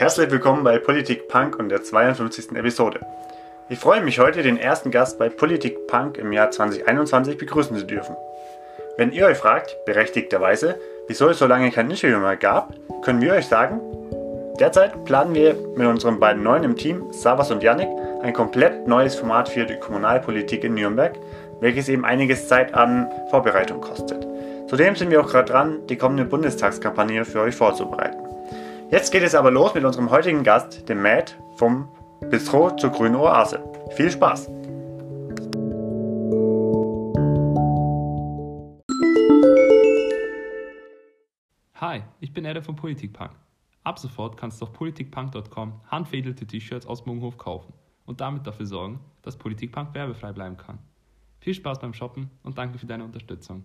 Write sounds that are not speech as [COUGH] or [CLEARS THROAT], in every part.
Herzlich willkommen bei Politik Punk und der 52. Episode. Ich freue mich heute, den ersten Gast bei Politik Punk im Jahr 2021 begrüßen zu dürfen. Wenn ihr euch fragt, berechtigterweise, wieso es so lange kein Interview mehr gab, können wir euch sagen, derzeit planen wir mit unseren beiden Neuen im Team, Savas und Yannick, ein komplett neues Format für die Kommunalpolitik in Nürnberg, welches eben einiges Zeit an Vorbereitung kostet. Zudem sind wir auch gerade dran, die kommende Bundestagskampagne für euch vorzubereiten. Jetzt geht es aber los mit unserem heutigen Gast, dem Matt vom Bistro zur Grünen Oase. Viel Spaß! Hi, ich bin Erde von Politikpunk. Ab sofort kannst du auf politikpunk.com handfädelte T-Shirts aus Munghof kaufen und damit dafür sorgen, dass Politikpunk werbefrei bleiben kann. Viel Spaß beim Shoppen und danke für deine Unterstützung.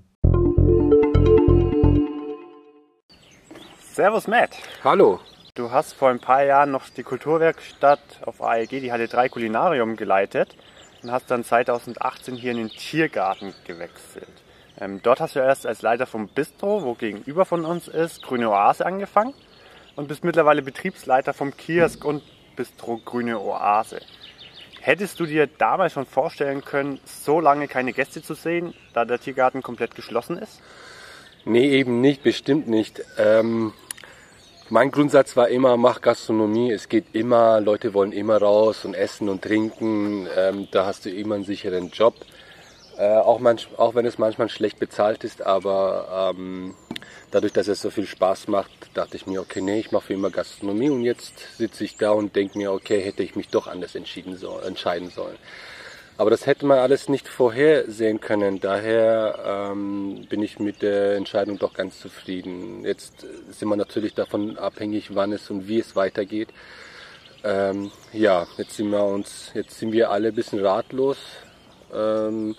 Servus Matt. Hallo. Du hast vor ein paar Jahren noch die Kulturwerkstatt auf AEG, die Halle 3 Kulinarium geleitet und hast dann 2018 hier in den Tiergarten gewechselt. Ähm, dort hast du erst als Leiter vom Bistro, wo gegenüber von uns ist, Grüne Oase angefangen und bist mittlerweile Betriebsleiter vom Kiosk und Bistro Grüne Oase. Hättest du dir damals schon vorstellen können, so lange keine Gäste zu sehen, da der Tiergarten komplett geschlossen ist? Nee, eben nicht, bestimmt nicht. Ähm, mein Grundsatz war immer, mach Gastronomie, es geht immer, Leute wollen immer raus und essen und trinken, ähm, da hast du immer einen sicheren Job. Äh, auch, manch, auch wenn es manchmal schlecht bezahlt ist, aber ähm, dadurch, dass es so viel Spaß macht, dachte ich mir, okay, nee, ich mache für immer Gastronomie und jetzt sitze ich da und denke mir, okay, hätte ich mich doch anders entschieden soll, entscheiden sollen. Aber das hätte man alles nicht vorhersehen können. Daher ähm, bin ich mit der Entscheidung doch ganz zufrieden. Jetzt sind wir natürlich davon abhängig, wann es und wie es weitergeht. Ähm, ja, jetzt sind wir uns, jetzt sind wir alle ein bisschen ratlos ähm,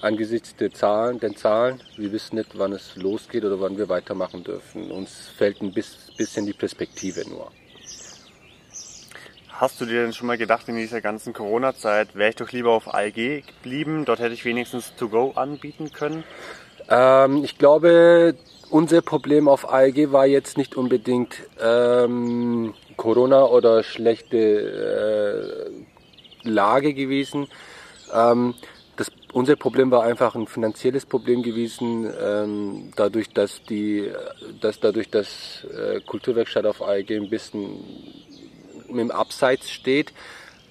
angesichts der Zahlen, den Zahlen. Wir wissen nicht, wann es losgeht oder wann wir weitermachen dürfen. Uns fällt ein bisschen die Perspektive nur. Hast du dir denn schon mal gedacht, in dieser ganzen Corona-Zeit wäre ich doch lieber auf ALG geblieben? Dort hätte ich wenigstens To-Go anbieten können. Ähm, ich glaube, unser Problem auf ALG war jetzt nicht unbedingt ähm, Corona oder schlechte äh, Lage gewesen. Ähm, das, unser Problem war einfach ein finanzielles Problem gewesen, ähm, dadurch, dass die, dass dadurch, dass äh, Kulturwerkstatt auf ALG ein bisschen im Abseits steht,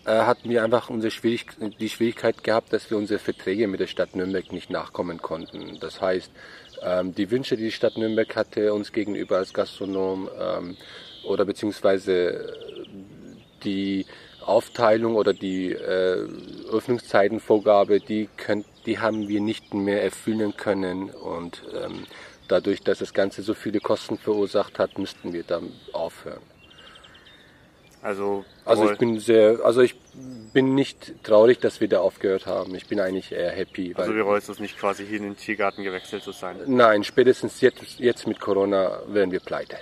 äh, hatten wir einfach unsere Schwierig die Schwierigkeit gehabt, dass wir unsere Verträge mit der Stadt Nürnberg nicht nachkommen konnten. Das heißt, ähm, die Wünsche, die die Stadt Nürnberg hatte, uns gegenüber als Gastronom ähm, oder beziehungsweise die Aufteilung oder die äh, Öffnungszeitenvorgabe, die, könnt, die haben wir nicht mehr erfüllen können und ähm, dadurch, dass das Ganze so viele Kosten verursacht hat, müssten wir dann aufhören. Also, also ich bin sehr, also ich bin nicht traurig, dass wir da aufgehört haben. Ich bin eigentlich eher happy. Also wir bereust es nicht quasi hier in den Tiergarten gewechselt zu sein? Nein, spätestens jetzt, jetzt mit Corona werden wir pleite.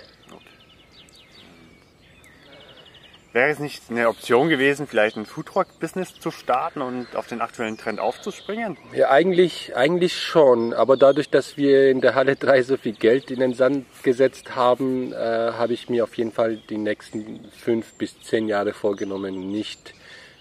Wäre es nicht eine Option gewesen, vielleicht ein Foodtruck-Business zu starten und auf den aktuellen Trend aufzuspringen? Ja, eigentlich, eigentlich schon. Aber dadurch, dass wir in der Halle 3 so viel Geld in den Sand gesetzt haben, äh, habe ich mir auf jeden Fall die nächsten fünf bis zehn Jahre vorgenommen, nicht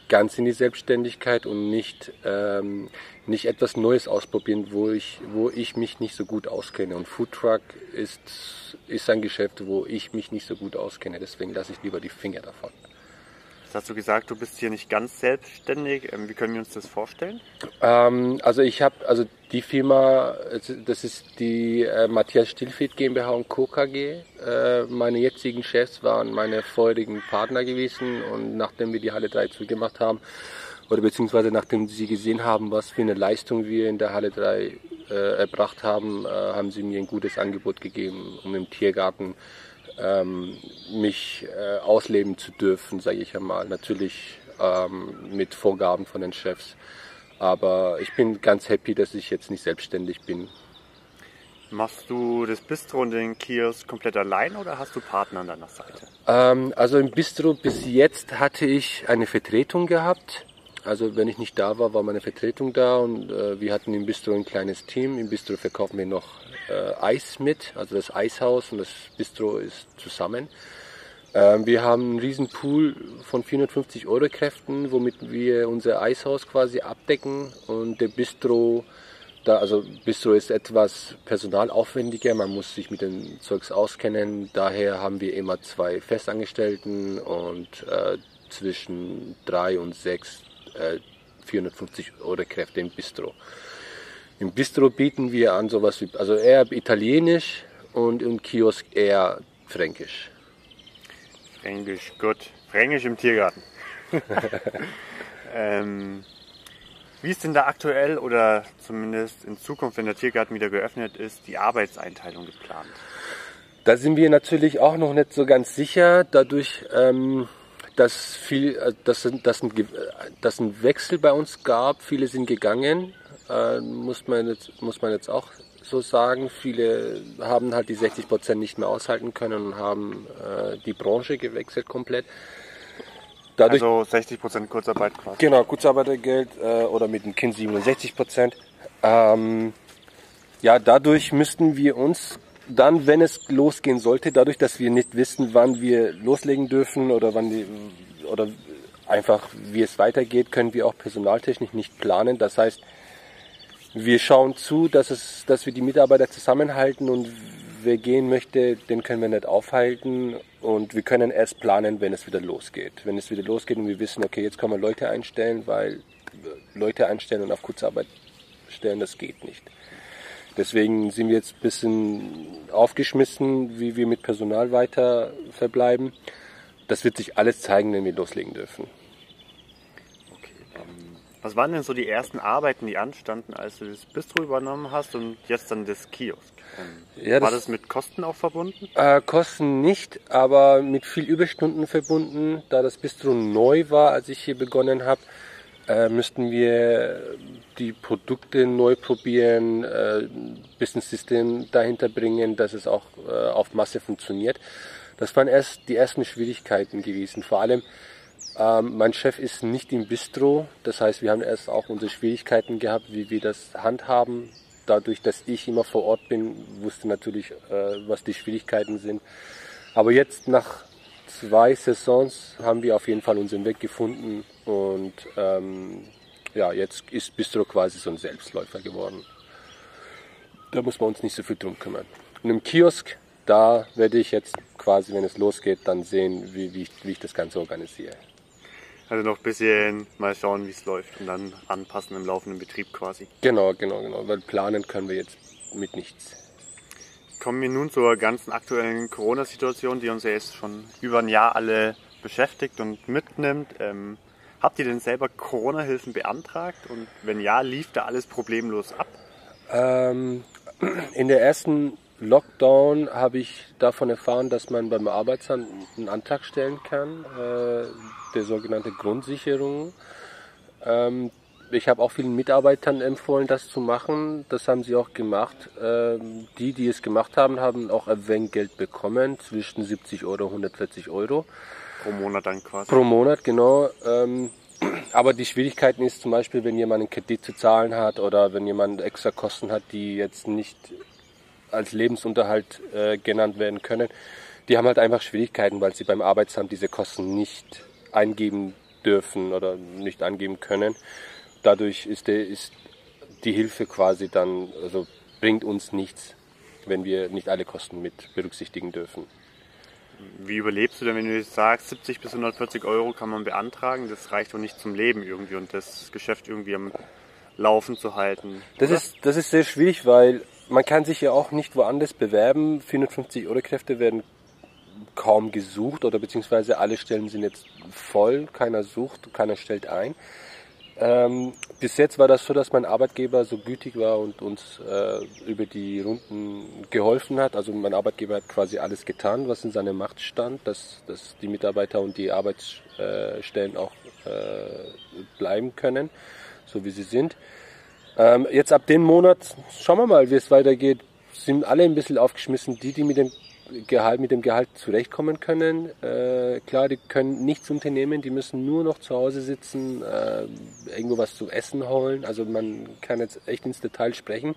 ganz in die Selbstständigkeit und nicht, ähm, nicht etwas Neues ausprobieren, wo ich, wo ich mich nicht so gut auskenne. Und Foodtruck ist, ist ein Geschäft, wo ich mich nicht so gut auskenne. Deswegen lasse ich lieber die Finger davon. Jetzt hast du gesagt, du bist hier nicht ganz selbstständig. Ähm, wie können wir uns das vorstellen? Ähm, also ich habe, also die Firma, das ist die äh, Matthias Stillfried GmbH und Co. KG. Äh, meine jetzigen Chefs waren meine vorherigen Partner gewesen und nachdem wir die Halle 3 zugemacht haben, oder beziehungsweise nachdem sie gesehen haben, was für eine Leistung wir in der Halle 3 äh, erbracht haben, äh, haben sie mir ein gutes Angebot gegeben, um im Tiergarten ähm, mich äh, ausleben zu dürfen, sage ich einmal. Natürlich ähm, mit Vorgaben von den Chefs. Aber ich bin ganz happy, dass ich jetzt nicht selbstständig bin. Machst du das Bistro und den Kiosk komplett allein oder hast du Partner an deiner Seite? Ähm, also im Bistro bis jetzt hatte ich eine Vertretung gehabt. Also wenn ich nicht da war, war meine Vertretung da und äh, wir hatten im Bistro ein kleines Team. Im Bistro verkaufen wir noch äh, Eis mit, also das Eishaus und das Bistro ist zusammen. Ähm, wir haben einen riesen Pool von 450 Euro Kräften, womit wir unser Eishaus quasi abdecken und der Bistro, da, also Bistro ist etwas personalaufwendiger, man muss sich mit dem Zeugs auskennen, daher haben wir immer zwei Festangestellten und äh, zwischen drei und sechs äh, 450 Euro Kräfte im Bistro. Im Bistro bieten wir an sowas wie, also eher italienisch und im Kiosk eher fränkisch. Fränkisch, gut. Fränkisch im Tiergarten. [LAUGHS] ähm, wie ist denn da aktuell oder zumindest in Zukunft, wenn der Tiergarten wieder geöffnet ist, die Arbeitseinteilung geplant? Da sind wir natürlich auch noch nicht so ganz sicher, dadurch, ähm, dass, viel, äh, dass, dass, ein, dass ein Wechsel bei uns gab. Viele sind gegangen, äh, muss, man jetzt, muss man jetzt auch so sagen. Viele haben halt die 60 Prozent nicht mehr aushalten können und haben äh, die Branche gewechselt komplett. Dadurch, also 60 Prozent Kurzarbeit quasi. Genau, Kurzarbeitergeld äh, oder mit dem Kind 67 Prozent. Ähm, ja, dadurch müssten wir uns dann, wenn es losgehen sollte, dadurch, dass wir nicht wissen, wann wir loslegen dürfen oder wann die, oder einfach wie es weitergeht, können wir auch personaltechnisch nicht planen. Das heißt, wir schauen zu, dass, es, dass wir die Mitarbeiter zusammenhalten und wer gehen möchte, den können wir nicht aufhalten und wir können erst planen, wenn es wieder losgeht. Wenn es wieder losgeht und wir wissen, okay, jetzt kann man Leute einstellen, weil Leute einstellen und auf Kurzarbeit stellen, das geht nicht. Deswegen sind wir jetzt ein bisschen aufgeschmissen, wie wir mit Personal weiter verbleiben. Das wird sich alles zeigen, wenn wir loslegen dürfen. Was waren denn so die ersten Arbeiten, die anstanden, als du das Bistro übernommen hast und jetzt dann das Kiosk? Ähm, ja, war das, das, mit Kosten auch verbunden? Äh, Kosten nicht, aber mit viel Überstunden verbunden. Da das Bistro neu war, als ich hier begonnen habe, äh, müssten wir die Produkte neu probieren, äh, ein bisschen System dahinter bringen, dass es auch äh, auf Masse funktioniert. Das waren erst die ersten Schwierigkeiten gewesen. Vor allem ähm, mein Chef ist nicht im Bistro, das heißt, wir haben erst auch unsere Schwierigkeiten gehabt, wie wir das handhaben. Dadurch, dass ich immer vor Ort bin, wusste natürlich, äh, was die Schwierigkeiten sind. Aber jetzt nach zwei Saisons haben wir auf jeden Fall unseren Weg gefunden und ähm, ja, jetzt ist Bistro quasi so ein Selbstläufer geworden. Da muss man uns nicht so viel drum kümmern. Und im Kiosk, da werde ich jetzt quasi, wenn es losgeht, dann sehen, wie, wie, ich, wie ich das Ganze organisiere. Also noch ein bisschen mal schauen, wie es läuft und dann anpassen im laufenden Betrieb quasi. Genau, genau, genau. Weil planen können wir jetzt mit nichts. Kommen wir nun zur ganzen aktuellen Corona-Situation, die uns ja jetzt schon über ein Jahr alle beschäftigt und mitnimmt. Ähm, habt ihr denn selber Corona-Hilfen beantragt? Und wenn ja, lief da alles problemlos ab? Ähm, in der ersten Lockdown habe ich davon erfahren, dass man beim Arbeitsamt einen Antrag stellen kann, äh, der sogenannte Grundsicherung. Ähm, ich habe auch vielen Mitarbeitern empfohlen, das zu machen. Das haben sie auch gemacht. Ähm, die, die es gemacht haben, haben auch Erwähngeld bekommen, zwischen 70 Euro und 140 Euro. Pro Monat dann quasi. Pro Monat, genau. Ähm, aber die Schwierigkeiten ist zum Beispiel, wenn jemand einen Kredit zu zahlen hat oder wenn jemand extra Kosten hat, die jetzt nicht als Lebensunterhalt äh, genannt werden können, die haben halt einfach Schwierigkeiten, weil sie beim Arbeitsamt diese Kosten nicht eingeben dürfen oder nicht angeben können. Dadurch ist, der, ist die Hilfe quasi dann, also bringt uns nichts, wenn wir nicht alle Kosten mit berücksichtigen dürfen. Wie überlebst du denn, wenn du jetzt sagst, 70 bis 140 Euro kann man beantragen? Das reicht doch nicht zum Leben irgendwie und das Geschäft irgendwie am Laufen zu halten. Das ist, das ist sehr schwierig, weil man kann sich ja auch nicht woanders bewerben. 450 Euro Kräfte werden kaum gesucht oder beziehungsweise alle Stellen sind jetzt voll. Keiner sucht, keiner stellt ein. Ähm, bis jetzt war das so, dass mein Arbeitgeber so gütig war und uns äh, über die Runden geholfen hat. Also mein Arbeitgeber hat quasi alles getan, was in seiner Macht stand, dass, dass die Mitarbeiter und die Arbeitsstellen auch äh, bleiben können, so wie sie sind. Ähm, jetzt ab dem Monat, schauen wir mal, wie es weitergeht, sind alle ein bisschen aufgeschmissen. Die, die mit dem Gehalt, mit dem Gehalt zurechtkommen können. Äh, klar, die können nichts unternehmen, die müssen nur noch zu Hause sitzen, äh, irgendwo was zu essen holen. Also man kann jetzt echt ins Detail sprechen.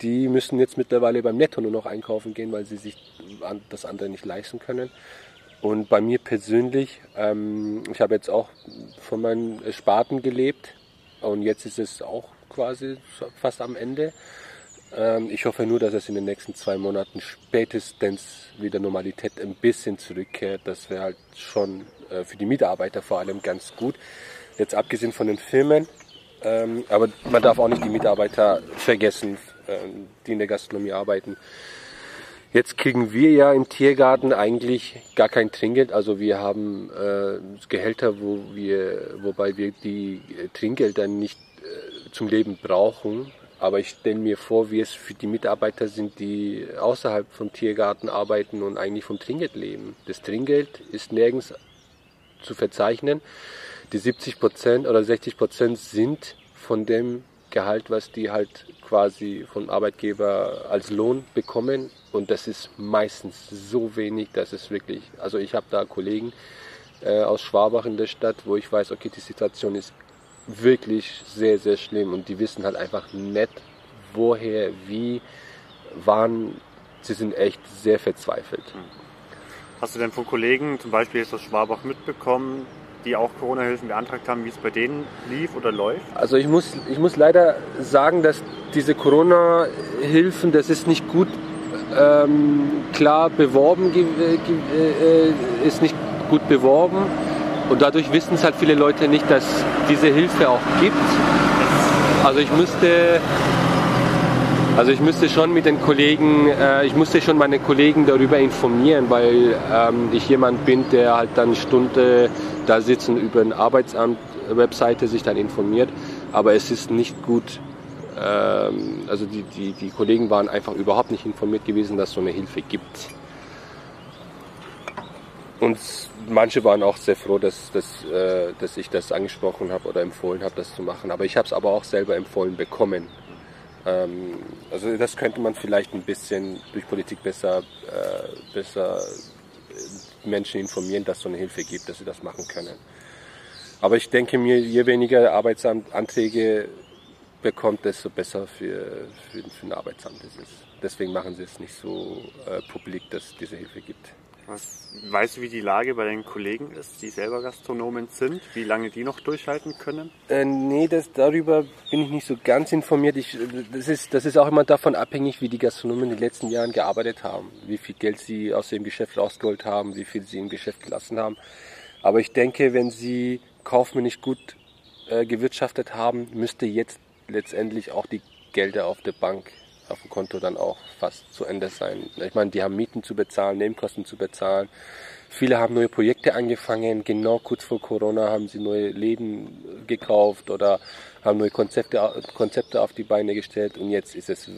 Die müssen jetzt mittlerweile beim Netto nur noch einkaufen gehen, weil sie sich das andere nicht leisten können. Und bei mir persönlich, ähm, ich habe jetzt auch von meinen Sparten gelebt und jetzt ist es auch quasi fast am Ende. Ähm, ich hoffe nur, dass es in den nächsten zwei Monaten spätestens wieder Normalität ein bisschen zurückkehrt. Das wäre halt schon äh, für die Mitarbeiter vor allem ganz gut. Jetzt abgesehen von den Filmen, ähm, aber man darf auch nicht die Mitarbeiter vergessen, ähm, die in der Gastronomie arbeiten. Jetzt kriegen wir ja im Tiergarten eigentlich gar kein Trinkgeld. Also wir haben äh, Gehälter, wo wir, wobei wir die Trinkgelder nicht äh, zum Leben brauchen. Aber ich stelle mir vor, wie es für die Mitarbeiter sind, die außerhalb vom Tiergarten arbeiten und eigentlich vom Trinkgeld leben. Das Trinkgeld ist nirgends zu verzeichnen. Die 70 Prozent oder 60 Prozent sind von dem Gehalt, was die halt quasi vom Arbeitgeber als Lohn bekommen. Und das ist meistens so wenig, dass es wirklich, also ich habe da Kollegen äh, aus Schwabach in der Stadt, wo ich weiß, okay, die Situation ist wirklich sehr, sehr schlimm und die wissen halt einfach nicht, woher, wie, wann. Sie sind echt sehr verzweifelt. Hast du denn von Kollegen, zum Beispiel jetzt aus Schwabach, mitbekommen, die auch Corona-Hilfen beantragt haben, wie es bei denen lief oder läuft? Also ich muss, ich muss leider sagen, dass diese Corona-Hilfen, das ist nicht gut ähm, klar beworben, äh, äh, ist nicht gut beworben. Und dadurch wissen es halt viele Leute nicht, dass diese Hilfe auch gibt. Also ich müsste, also ich müsste schon mit den Kollegen, äh, ich musste schon meine Kollegen darüber informieren, weil ähm, ich jemand bin, der halt dann eine Stunde da sitzt und über eine Arbeitsamt-Webseite sich dann informiert. Aber es ist nicht gut ähm, also die, die, die Kollegen waren einfach überhaupt nicht informiert gewesen, dass es so eine Hilfe gibt. Und manche waren auch sehr froh, dass, dass, äh, dass ich das angesprochen habe oder empfohlen habe, das zu machen. Aber ich habe es aber auch selber empfohlen bekommen. Ähm, also das könnte man vielleicht ein bisschen durch Politik besser, äh, besser Menschen informieren, dass es so eine Hilfe gibt, dass sie das machen können. Aber ich denke mir, je weniger Arbeitsanträge bekommt, desto besser für, für, für ein Arbeitsamt ist es. Deswegen machen sie es nicht so äh, publik, dass es diese Hilfe gibt. Was, weißt du, wie die Lage bei deinen Kollegen ist, die selber Gastronomen sind? Wie lange die noch durchhalten können? Äh, nee, das, darüber bin ich nicht so ganz informiert. Ich, das, ist, das ist auch immer davon abhängig, wie die Gastronomen in den letzten Jahren gearbeitet haben. Wie viel Geld sie aus dem Geschäft rausgeholt haben, wie viel sie im Geschäft gelassen haben. Aber ich denke, wenn sie kaufmännisch gut äh, gewirtschaftet haben, müsste jetzt letztendlich auch die Gelder auf der Bank, auf dem Konto dann auch fast zu Ende sein. Ich meine, die haben Mieten zu bezahlen, Nebenkosten zu bezahlen. Viele haben neue Projekte angefangen. Genau kurz vor Corona haben sie neue Läden gekauft oder haben neue Konzepte, Konzepte auf die Beine gestellt. Und jetzt ist es,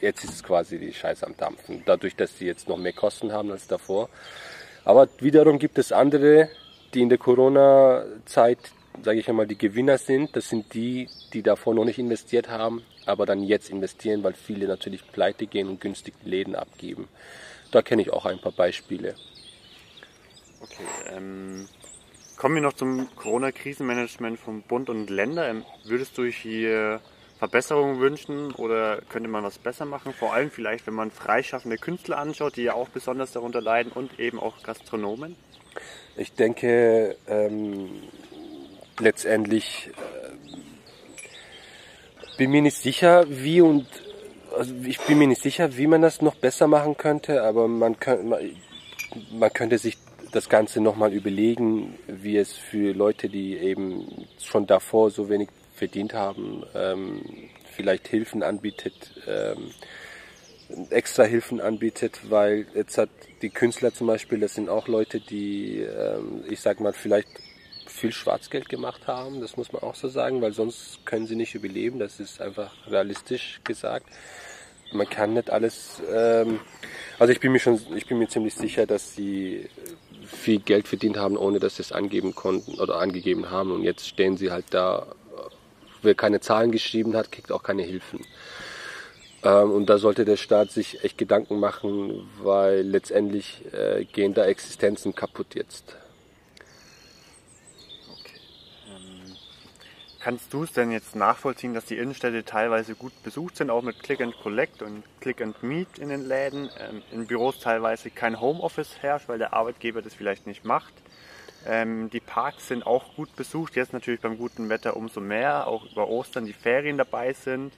jetzt ist es quasi die Scheiße am Dampfen. Dadurch, dass sie jetzt noch mehr Kosten haben als davor. Aber wiederum gibt es andere, die in der Corona-Zeit sage ich einmal, die Gewinner sind. Das sind die, die davor noch nicht investiert haben, aber dann jetzt investieren, weil viele natürlich pleite gehen und günstig Läden abgeben. Da kenne ich auch ein paar Beispiele. Okay, ähm, kommen wir noch zum Corona-Krisenmanagement von Bund und Länder. Ähm, würdest du hier Verbesserungen wünschen oder könnte man was besser machen? Vor allem vielleicht, wenn man freischaffende Künstler anschaut, die ja auch besonders darunter leiden und eben auch Gastronomen? Ich denke, ähm, letztendlich äh, bin mir nicht sicher, wie und also ich bin mir nicht sicher, wie man das noch besser machen könnte, aber man, kann, man, man könnte sich das Ganze nochmal überlegen, wie es für Leute, die eben schon davor so wenig verdient haben, ähm, vielleicht Hilfen anbietet, ähm, extra Hilfen anbietet, weil jetzt hat die Künstler zum Beispiel, das sind auch Leute, die, ähm, ich sag mal, vielleicht viel Schwarzgeld gemacht haben, das muss man auch so sagen, weil sonst können sie nicht überleben, das ist einfach realistisch gesagt. Man kann nicht alles, ähm, also ich bin mir schon, ich bin mir ziemlich sicher, dass sie viel Geld verdient haben, ohne dass sie es angeben konnten oder angegeben haben und jetzt stehen sie halt da, wer keine Zahlen geschrieben hat, kriegt auch keine Hilfen. Ähm, und da sollte der Staat sich echt Gedanken machen, weil letztendlich äh, gehen da Existenzen kaputt jetzt. Kannst du es denn jetzt nachvollziehen, dass die Innenstädte teilweise gut besucht sind, auch mit Click and Collect und Click and Meet in den Läden, ähm, in Büros teilweise kein Homeoffice herrscht, weil der Arbeitgeber das vielleicht nicht macht? Ähm, die Parks sind auch gut besucht, jetzt natürlich beim guten Wetter umso mehr, auch über Ostern die Ferien dabei sind.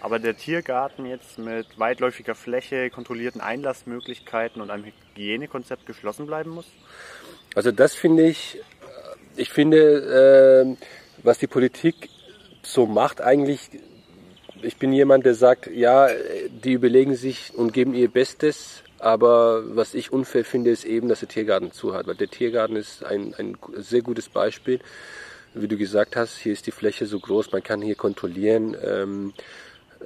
Aber der Tiergarten jetzt mit weitläufiger Fläche, kontrollierten Einlassmöglichkeiten und einem Hygienekonzept geschlossen bleiben muss? Also das finde ich, ich finde, äh, was die Politik so macht, eigentlich, ich bin jemand, der sagt, ja, die überlegen sich und geben ihr Bestes, aber was ich unfair finde, ist eben, dass der Tiergarten zu hat, weil der Tiergarten ist ein, ein sehr gutes Beispiel. Wie du gesagt hast, hier ist die Fläche so groß, man kann hier kontrollieren. Ähm,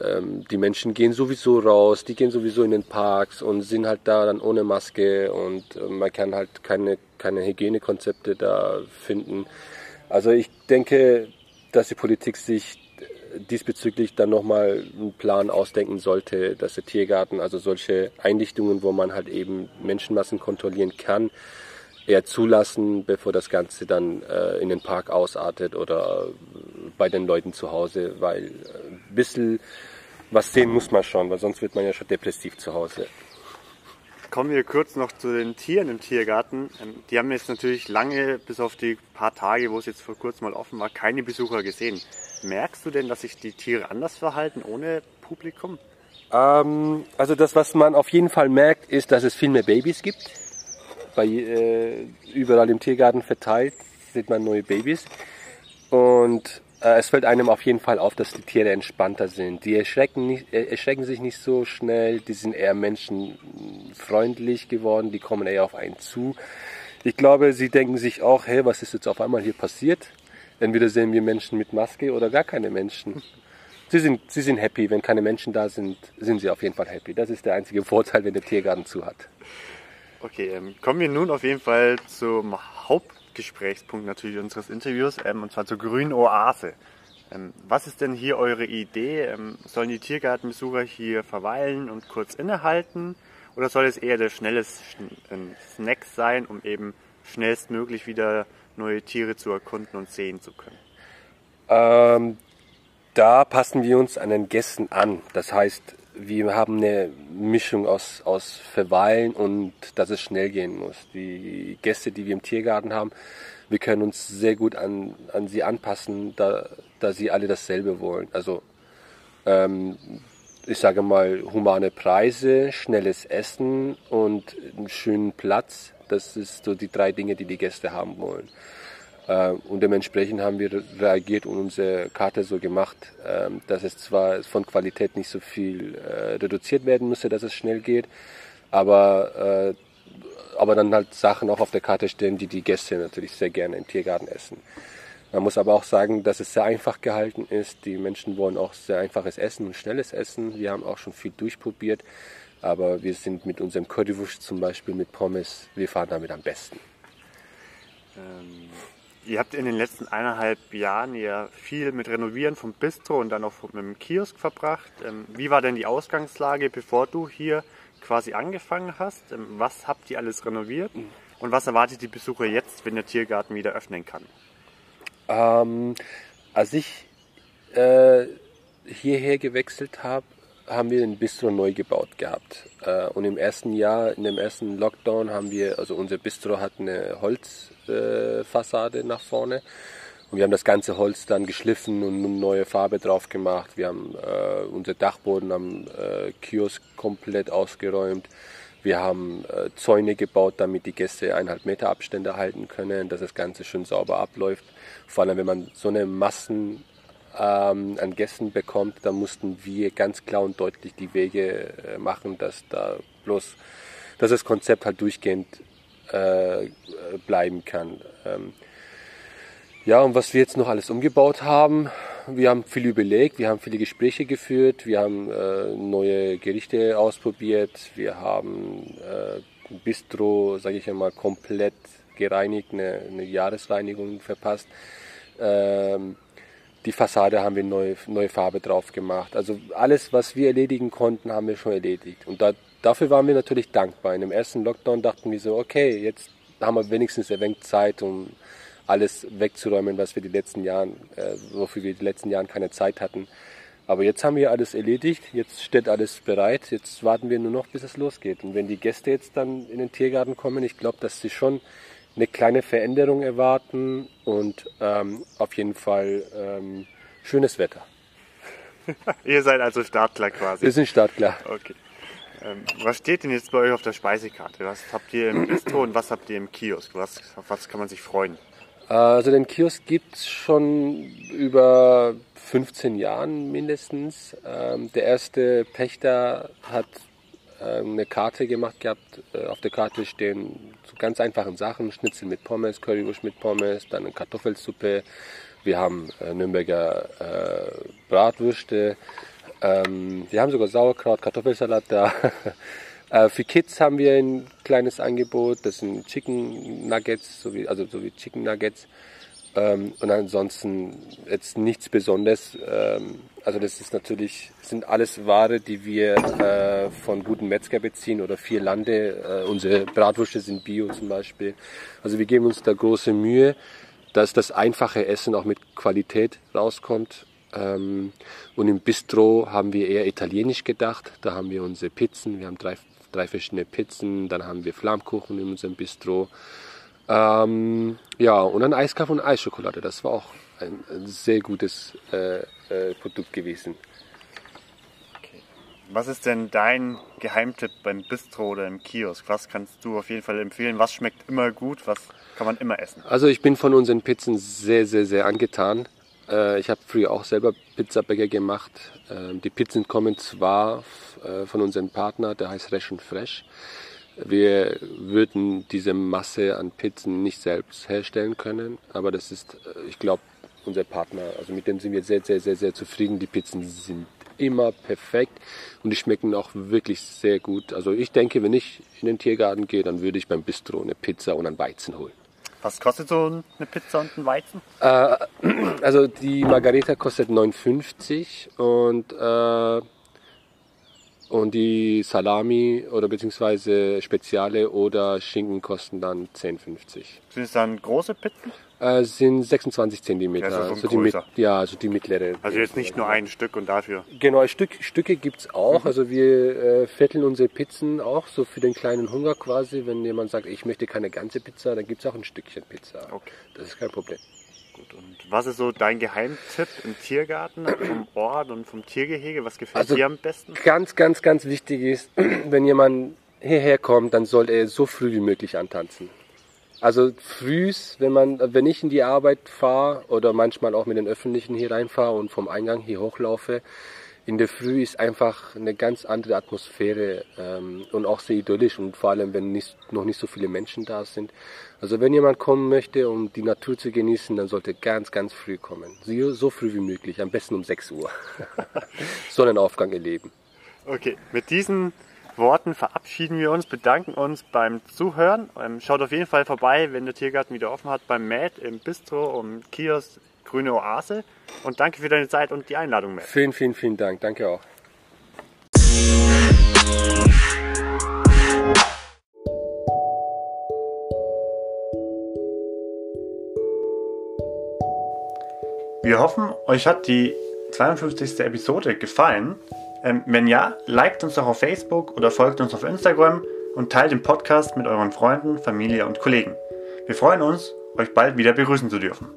ähm, die Menschen gehen sowieso raus, die gehen sowieso in den Parks und sind halt da dann ohne Maske und äh, man kann halt keine, keine Hygienekonzepte da finden. Also ich denke, dass die Politik sich diesbezüglich dann nochmal einen Plan ausdenken sollte, dass der Tiergarten, also solche Einrichtungen, wo man halt eben Menschenmassen kontrollieren kann, eher zulassen, bevor das Ganze dann äh, in den Park ausartet oder bei den Leuten zu Hause, weil ein bisschen was sehen muss man schon, weil sonst wird man ja schon depressiv zu Hause. Kommen wir kurz noch zu den Tieren im Tiergarten. Ähm, die haben jetzt natürlich lange, bis auf die paar Tage, wo es jetzt vor kurzem mal offen war, keine Besucher gesehen. Merkst du denn, dass sich die Tiere anders verhalten ohne Publikum? Ähm, also das, was man auf jeden Fall merkt, ist, dass es viel mehr Babys gibt. Bei, äh, überall im Tiergarten verteilt sieht man neue Babys. Und es fällt einem auf jeden Fall auf, dass die Tiere entspannter sind. Die erschrecken, nicht, äh, erschrecken sich nicht so schnell, die sind eher menschenfreundlich geworden, die kommen eher auf einen zu. Ich glaube, sie denken sich auch, hey, was ist jetzt auf einmal hier passiert? Entweder sehen wir Menschen mit Maske oder gar keine Menschen. [LAUGHS] Sie sind, sie sind happy. Wenn keine Menschen da sind, sind sie auf jeden Fall happy. Das ist der einzige Vorteil, wenn der Tiergarten zu hat. Okay, ähm, kommen wir nun auf jeden Fall zum Haupt Hauptgesprächspunkt natürlich unseres Interviews, ähm, und zwar zur grünen Oase. Ähm, was ist denn hier eure Idee? Ähm, sollen die Tiergartenbesucher hier verweilen und kurz innehalten? Oder soll es eher der schnelle Snack sein, um eben schnellstmöglich wieder neue Tiere zu erkunden und sehen zu können? Ähm, da passen wir uns an den Gästen an. Das heißt, wir haben eine Mischung aus, aus Verweilen und dass es schnell gehen muss. Die Gäste, die wir im Tiergarten haben, wir können uns sehr gut an, an sie anpassen, da, da sie alle dasselbe wollen. Also ähm, ich sage mal humane Preise, schnelles Essen und einen schönen Platz. Das ist so die drei Dinge, die die Gäste haben wollen. Äh, und dementsprechend haben wir reagiert und unsere Karte so gemacht, ähm, dass es zwar von Qualität nicht so viel äh, reduziert werden müsste, dass es schnell geht, aber, äh, aber dann halt Sachen auch auf der Karte stellen, die die Gäste natürlich sehr gerne im Tiergarten essen. Man muss aber auch sagen, dass es sehr einfach gehalten ist. Die Menschen wollen auch sehr einfaches Essen und schnelles Essen. Wir haben auch schon viel durchprobiert, aber wir sind mit unserem Currywurst zum Beispiel mit Pommes, wir fahren damit am besten. Ähm Ihr habt in den letzten eineinhalb Jahren ja viel mit Renovieren vom Bistro und dann auch mit dem Kiosk verbracht. Ähm, wie war denn die Ausgangslage, bevor du hier quasi angefangen hast? Ähm, was habt ihr alles renoviert? Und was erwartet die Besucher jetzt, wenn der Tiergarten wieder öffnen kann? Ähm, als ich äh, hierher gewechselt habe, haben wir den Bistro neu gebaut gehabt. Äh, und im ersten Jahr, in dem ersten Lockdown, haben wir, also unser Bistro hat eine Holz äh, Fassade nach vorne. Und wir haben das ganze Holz dann geschliffen und neue Farbe drauf gemacht. Wir haben äh, unser Dachboden am äh, Kiosk komplett ausgeräumt. Wir haben äh, Zäune gebaut, damit die Gäste eineinhalb Meter Abstände halten können, dass das Ganze schön sauber abläuft. Vor allem, wenn man so eine Massen ähm, an Gästen bekommt, dann mussten wir ganz klar und deutlich die Wege äh, machen, dass da bloß, dass das Konzept halt durchgehend äh, bleiben kann. Ähm, ja, und was wir jetzt noch alles umgebaut haben, wir haben viel überlegt, wir haben viele Gespräche geführt, wir haben äh, neue Gerichte ausprobiert, wir haben äh, Bistro, sage ich einmal, komplett gereinigt, eine, eine Jahresreinigung verpasst. Ähm, die Fassade haben wir neue, neue Farbe drauf gemacht. Also alles, was wir erledigen konnten, haben wir schon erledigt. Und da, dafür waren wir natürlich dankbar. In dem ersten Lockdown dachten wir so, okay, jetzt haben wir wenigstens ein wenig Zeit, um alles wegzuräumen, was wir die letzten Jahren, äh, wofür wir die letzten Jahren keine Zeit hatten. Aber jetzt haben wir alles erledigt, jetzt steht alles bereit, jetzt warten wir nur noch, bis es losgeht. Und wenn die Gäste jetzt dann in den Tiergarten kommen, ich glaube, dass sie schon eine kleine Veränderung erwarten und ähm, auf jeden Fall ähm, schönes Wetter. [LAUGHS] Ihr seid also startklar quasi. Wir sind startklar. Okay. Ähm, was steht denn jetzt bei euch auf der Speisekarte? Was habt ihr im Bistro und was habt ihr im Kiosk? Was, auf was kann man sich freuen? Also den Kiosk gibt es schon über 15 Jahren mindestens. Ähm, der erste Pächter hat eine Karte gemacht gehabt. Äh, auf der Karte stehen so ganz einfachen Sachen, Schnitzel mit Pommes, Currywurst mit Pommes, dann eine Kartoffelsuppe. Wir haben äh, Nürnberger äh, Bratwürste. Ähm, wir haben sogar Sauerkraut, Kartoffelsalat da. [LAUGHS] Äh, für Kids haben wir ein kleines Angebot, das sind Chicken Nuggets, sowie, also sowie Chicken Nuggets. Ähm, und ansonsten jetzt nichts Besonderes. Ähm, also das ist natürlich, sind alles Ware, die wir äh, von guten Metzger beziehen oder vier Lande. Äh, unsere Bratwürste sind Bio zum Beispiel. Also wir geben uns da große Mühe, dass das einfache Essen auch mit Qualität rauskommt. Ähm, und im Bistro haben wir eher italienisch gedacht. Da haben wir unsere Pizzen, wir haben drei drei verschiedene Pizzen, dann haben wir Flammkuchen in unserem Bistro. Ähm, ja, und dann Eiskaffee und Eisschokolade. Das war auch ein, ein sehr gutes äh, äh, Produkt gewesen. Okay. Was ist denn dein Geheimtipp beim Bistro oder im Kiosk? Was kannst du auf jeden Fall empfehlen? Was schmeckt immer gut? Was kann man immer essen? Also ich bin von unseren Pizzen sehr, sehr, sehr angetan. Äh, ich habe früher auch selber Pizzabäcker gemacht. Ähm, die Pizzen kommen zwar äh, von unserem Partner, der heißt Resch und Fresh. Wir würden diese Masse an Pizzen nicht selbst herstellen können, aber das ist, äh, ich glaube, unser Partner. Also mit dem sind wir sehr, sehr, sehr, sehr zufrieden. Die Pizzen sind immer perfekt und die schmecken auch wirklich sehr gut. Also ich denke, wenn ich in den Tiergarten gehe, dann würde ich beim Bistro eine Pizza und einen Weizen holen. Was kostet so eine Pizza und ein Weizen? Äh, [CLEARS THROAT] also die Margarita kostet 9,50 und äh, und die Salami oder beziehungsweise Speziale oder Schinken kosten dann 10,50. Sind es dann große Pizzen? Äh, sind 26 Zentimeter. Ja, also die mit, ja, also die mittlere. Also jetzt nicht nur ein Stück und dafür. Genau, Stück, Stücke gibt's auch. Mhm. Also wir äh, vierteln unsere Pizzen auch so für den kleinen Hunger quasi. Wenn jemand sagt, ich möchte keine ganze Pizza, dann gibt's auch ein Stückchen Pizza. Okay. Das ist kein Problem. Gut, und was ist so dein Geheimtipp im Tiergarten, vom Ort und vom Tiergehege? Was gefällt also dir am besten? Ganz, ganz, ganz wichtig ist, [CLEARS THROAT] wenn jemand hierher kommt, dann soll er so früh wie möglich antanzen. Also frühs, wenn man, wenn ich in die Arbeit fahre oder manchmal auch mit den Öffentlichen hier reinfahre und vom Eingang hier hochlaufe, in der Früh ist einfach eine ganz andere Atmosphäre ähm, und auch sehr idyllisch und vor allem, wenn nicht, noch nicht so viele Menschen da sind. Also wenn jemand kommen möchte, um die Natur zu genießen, dann sollte ganz, ganz früh kommen. So, so früh wie möglich, am besten um 6 Uhr. [LAUGHS] Sonnenaufgang erleben. Okay, mit diesen Worten verabschieden wir uns, bedanken uns beim Zuhören. Ähm, schaut auf jeden Fall vorbei, wenn der Tiergarten wieder offen hat, beim Matt im Bistro um Kiosk Grüne Oase. Und danke für deine Zeit und die Einladung, Matt. Vielen, vielen, vielen Dank. Danke auch. Wir hoffen, euch hat die 52. Episode gefallen. Ähm, wenn ja, liked uns doch auf Facebook oder folgt uns auf Instagram und teilt den Podcast mit euren Freunden, Familie und Kollegen. Wir freuen uns, euch bald wieder begrüßen zu dürfen.